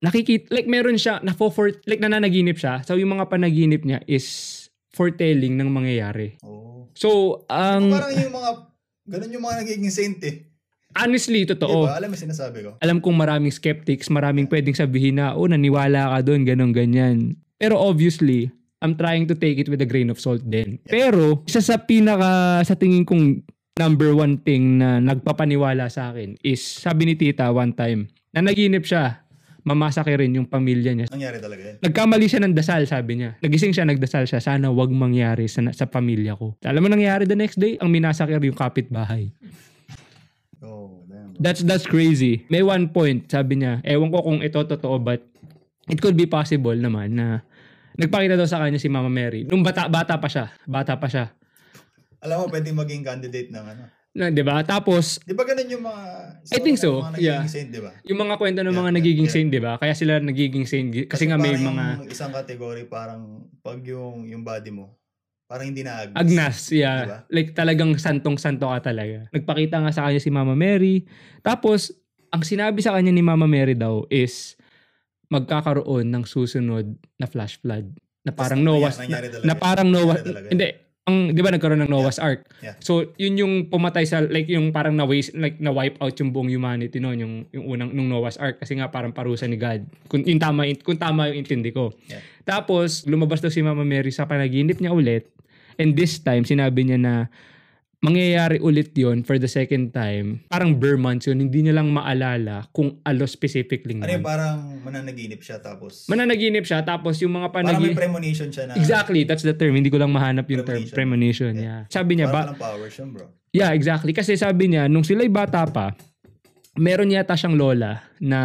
nakikita, like meron siya, na for, like nananaginip siya. So yung mga panaginip niya is foretelling ng mangyayari. Oh. So, ang, parang yung mga, ganun yung mga nagiging saint eh. honestly, totoo. ba? Alam mo sinasabi ko? alam kong maraming skeptics, maraming pwedeng sabihin na, oh, naniwala ka doon, ganun, ganyan. Pero obviously, I'm trying to take it with a grain of salt din. Pero, isa sa pinaka, sa tingin kong number one thing na nagpapaniwala sa akin is, sabi ni tita one time, na naginip siya, mamasake rin yung pamilya niya. Nangyari talaga yan. Nagkamali siya ng dasal, sabi niya. Nagising siya, nagdasal siya, sana wag mangyari sa, sa pamilya ko. Alam mo nangyari the next day? Ang minasakir yung kapitbahay. Oh, damn. That's that's crazy. May one point, sabi niya, ewan ko kung ito totoo but it could be possible naman na nagpakita daw sa kanya si Mama Mary. Nung bata bata pa siya, bata pa siya. Alam mo, pwedeng maging candidate ng ano. Na, 'di ba? Tapos Di ba ganun yung mga... I think so, Mga yeah. saint, di ba? yung mga kwento ng Yeah, mga nagiging yeah. saint, 'di ba? Kaya sila nagiging saint gi- kasi, nga may mga isang category parang pag yung yung body mo parang hindi na agnas. agnas, yeah. Diba? Like talagang santong-santo ka talaga. Nagpakita nga sa kanya si Mama Mary. Tapos ang sinabi sa kanya ni Mama Mary daw is magkakaroon ng susunod na flash flood na parang Noah's na, talaga. na parang Noah Nangyari talaga. hindi ang 'di ba nagkaroon ng Noah's Ark. Yeah. So yun yung pumatay sa like yung parang na waste like na wipe out yung buong humanity noon yung yung unang nung Noah's Ark kasi nga parang parusa ni God. Kung yung tama kung tama yung intindi ko. Yeah. Tapos lumabas daw si Mama Mary sa panaginip niya ulit and this time sinabi niya na mangyayari ulit yon for the second time. Parang bare months yun. Hindi niya lang maalala kung alo specifically Ano yung parang mananaginip siya tapos Mananaginip siya tapos yung mga parang may premonition siya na Exactly, that's the term. Hindi ko lang mahanap yung term Premonition. premonition. Yeah. Sabi niya ba? parang powers yun bro. Yeah, exactly. Kasi sabi niya nung sila'y bata pa, meron yata siyang lola na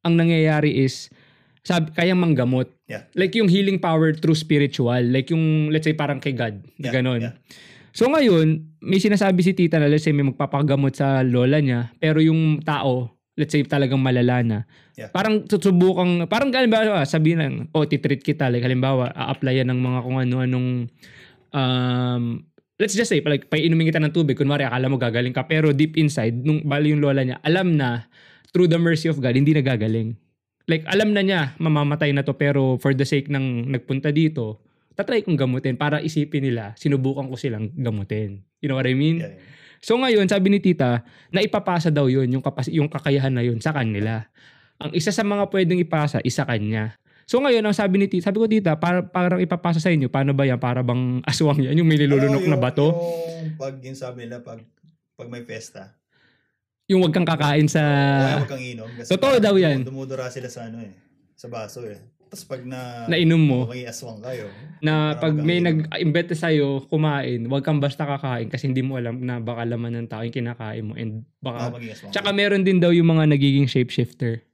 ang nangyayari is sabi, kayang manggamot. Yeah. Like yung healing power through spiritual. Like yung, let's say, parang kay God. Na Yeah, ganon. yeah. So ngayon, may sinasabi si tita na let's say may magpapagamot sa lola niya, pero yung tao, let's say talagang malala na, Yeah. parang susubukang, parang halimbawa, sabihin lang, oh, titreat kita. Like halimbawa, a-applyan ng mga kung ano-anong, um, let's just say, like, painumin kita ng tubig, kunwari, akala mo gagaling ka, pero deep inside, nung bali yung lola niya, alam na, through the mercy of God, hindi na gagaling. Like, alam na niya, mamamatay na to, pero for the sake ng nagpunta dito, tatry kong gamutin para isipin nila, sinubukan ko silang gamutin. You know what I mean? Yeah. So ngayon, sabi ni tita, na ipapasa daw yun, yung, kapas- yung kakayahan na yun sa kanila. Ang isa sa mga pwedeng ipasa, isa kanya. So ngayon, ang sabi ni tita, sabi ko tita, para, parang ipapasa sa inyo, paano ba yan? Para bang aswang yan? Yung may nilulunok Ano, na bato? Yung pag yung sabi nila pag pag may festa. Yung wag kang kakain sa... Kaya huwag kang inom. Kasi Totoo daw yan. Dumudura sila sa ano eh. Sa baso eh. Tapos pag na... Nainom mo. May aswang kayo. na pag huwag may nag-imbete sa'yo kumain, wag kang basta kakain kasi hindi mo alam na baka laman ng tao yung kinakain mo and Baka aswang. Tsaka meron din daw yung mga nagiging shapeshifter.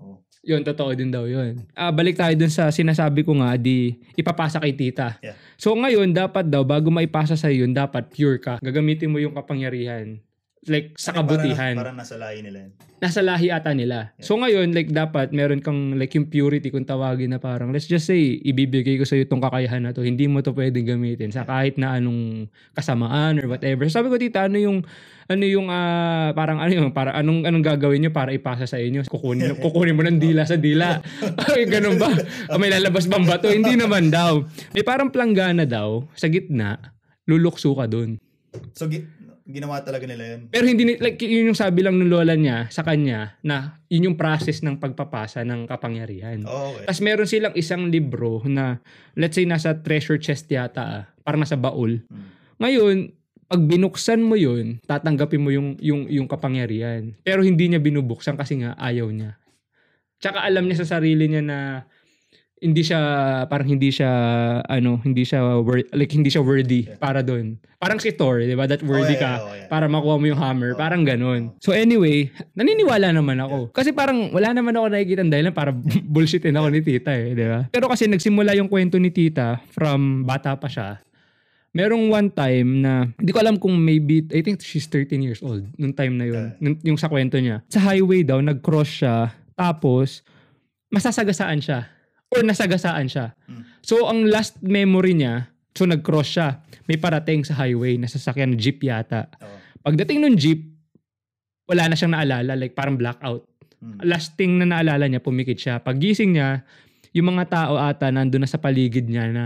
Oo. Yun, totoo din daw yun. Ah, balik tayo dun sa sinasabi ko nga, di ipapasa kay tita. Yeah. So ngayon, dapat daw, bago maipasa sa yun, dapat pure ka. Gagamitin mo yung kapangyarihan. Like, sa kabutihan. Para, para nasa lahi nila. Nasa lahi ata nila. So ngayon, like, dapat meron kang, like, yung purity kung tawagin na parang, let's just say, ibibigay ko sa iyo itong kakayahan na to. Hindi mo to pwedeng gamitin sa kahit na anong kasamaan or whatever. So sabi ko, tita, ano yung, ano yung, ah, parang, ano yung, para, anong, anong gagawin nyo para ipasa sa inyo? Kukunin, kukunin mo ng dila sa dila. Ay, ganun ba? O may lalabas bang bato? Hindi naman daw. May parang planggana daw, sa gitna, lulukso ka dun. So, gi- ginawa talaga nila yun. Pero hindi, like, yun yung sabi lang ng lola niya sa kanya na yun yung process ng pagpapasa ng kapangyarihan. Oo, okay. Tapos meron silang isang libro na, let's say, nasa treasure chest yata, ah, parang nasa baul. Hmm. Ngayon, pag binuksan mo yun, tatanggapin mo yung, yung, yung kapangyarihan. Pero hindi niya binubuksan kasi nga ayaw niya. Tsaka alam niya sa sarili niya na hindi siya parang hindi siya ano hindi siya wor- like hindi siya worthy Yeah. para doon. Parang si Thor, 'di ba? That worthy ka yeah, oo, yeah. para makuha mo yung hammer, Oo. parang ganun. So anyway, naniniwala naman ako. Kasi parang wala naman ako nakikita dahilan para bullshitin ako ni tita eh, di ba? Pero kasi nagsimula yung kwento ni tita from bata pa siya. Merong one time na, hindi ko alam kung maybe, I think she's 13 years old nung time na yun. Nung- yung sa kwento niya. Sa highway daw, nag-cross siya. Tapos, masasagasaan siya. Or nasagasaan siya. Hmm. So, ang last memory niya, so nag-cross siya. May parating sa highway na sasakyan, jeep yata. Pagdating ng jeep, wala na siyang naalala, like parang blackout. Hmm. Last thing na naalala niya, pumikit siya. Paggising niya, yung mga tao ata nandun na sa paligid niya na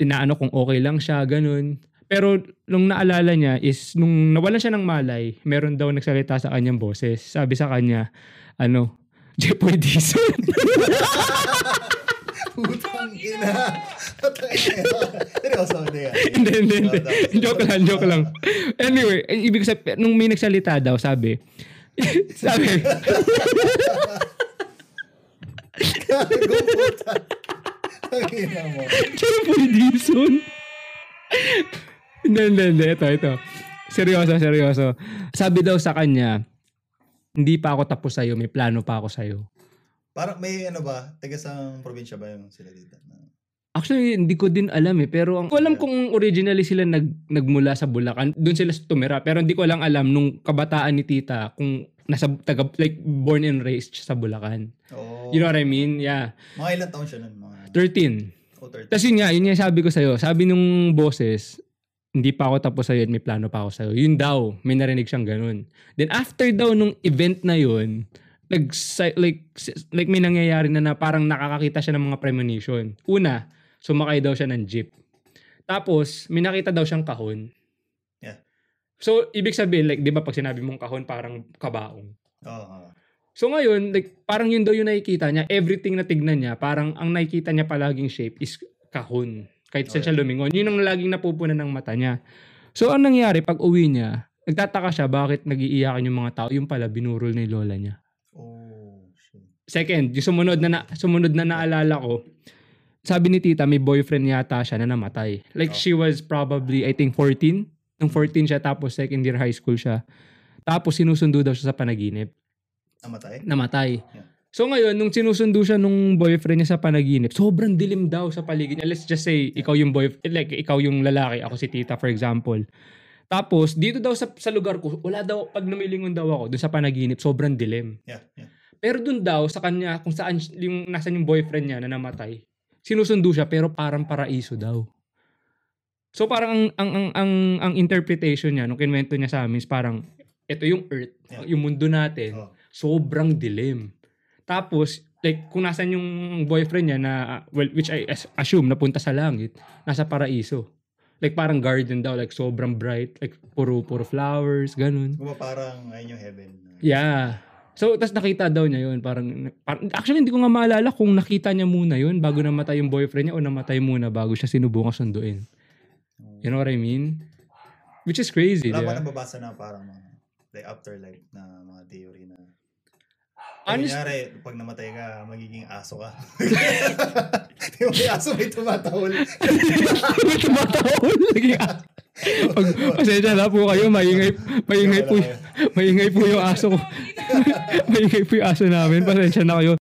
inaano kung okay lang siya, ganun. Pero nung naalala niya is nung nawalan siya ng malay, meron daw nagsalita sa kanyang boses. Sabi sa kanya, ano, Jepoy Dizon. Putang ina. Putang ina. Seryoso, hindi yan. hindi, hindi, hindi. Joke lang, joke lang. Anyway, ibig sabihin, nung may nagsalita daw, sabi, sabi, Gago puta. Ang ina mo. Jepoy Dizon. hindi, hindi, hindi. Ito, ito. Seryoso, seryoso. Sabi daw sa kanya, hindi pa ako tapos sa'yo, may plano pa ako sa'yo. Parang may ano ba, taga sa probinsya ba yung sila dito? Actually, hindi ko din alam eh. Pero ang, ko alam kung originally sila nag, nagmula sa Bulacan. Doon sila tumira. Pero hindi ko lang alam nung kabataan ni tita kung nasa taga, like born and raised sa Bulacan. Oo. You know what I mean? Yeah. Mga ilang taon siya nun? Mga 13. oh, 30. Tapos yun nga, yun nga sabi ko sa'yo. Sabi nung bosses, hindi pa ako tapos sa'yo at may plano pa ako sa'yo. Yun daw, may narinig siyang ganun. Then after daw nung event na yun, nag like like may nangyayari na na parang nakakakita siya ng mga premonition. Una, sumakay daw siya ng jeep. Tapos, may nakita daw siyang kahon. Yeah. So, ibig sabihin, like, di ba pag sinabi mong kahon, parang kabaong. Oo. oo. So ngayon, like, parang yun daw yung nakikita niya. Everything na tignan niya, parang ang nakikita niya palaging shape is kahon. Kahit saan siya lumingon. Yun ang laging napupunan ng mata niya. So ang nangyari, pag uwi niya, nagtataka siya bakit nagiiyakan yung mga tao. Yung pala, binurol ni lola niya. Second, yung sumunod na, na sumunod na naalala ko, sabi ni tita, may boyfriend yata siya na namatay. Like Oh. she was probably, I think 14. Nung 14 siya, tapos second year high school siya. Tapos sinusundo daw siya sa panaginip. Namatay? namatay. Yeah. So ngayon, nung sinusundo siya nung boyfriend niya sa panaginip, sobrang dilim daw sa paligid niya. Let's just say, ikaw yung boyfriend, like ikaw yung lalaki, ako si tita for example. Tapos, dito daw sa, sa lugar ko, wala daw, pag numilingon daw ako, doon sa panaginip, sobrang dilim. Yeah, yeah. Pero doon daw, sa kanya, kung saan, yung, nasan yung boyfriend niya na namatay, sinusundo siya, pero parang paraiso daw. So parang ang, ang, ang, ang, ang interpretation niya, nung kinwento niya sa amin, is parang, ito yung earth, Yeah. yung mundo natin, Oh. sobrang dilim. Tapos, like, kung nasan yung boyfriend niya na, well, which I as- assume, napunta sa langit, nasa paraiso. Like, parang garden daw, like, sobrang bright, like, puro, puro flowers, ganun. Kung ba parang ayun yung heaven. Yeah. So, tas nakita daw niya yun. Parang, parang, actually, hindi ko nga maalala kung nakita niya muna yun bago namatay yung boyfriend niya o namatay muna bago siya sinubukang sunduin. You know what I mean? Which is crazy, Wala di ba ba? nababasa na parang mga like afterlife na mga theory na Honest- Kunyari, pag namatay ka, magiging aso ka. Di ba may aso may tumatahol? May tumatahol. Naging a- Pag, pasensya na po kayo, maingay, maingay po, maingay po yung aso ko. maingay po yung aso namin. Pasensya na kayo.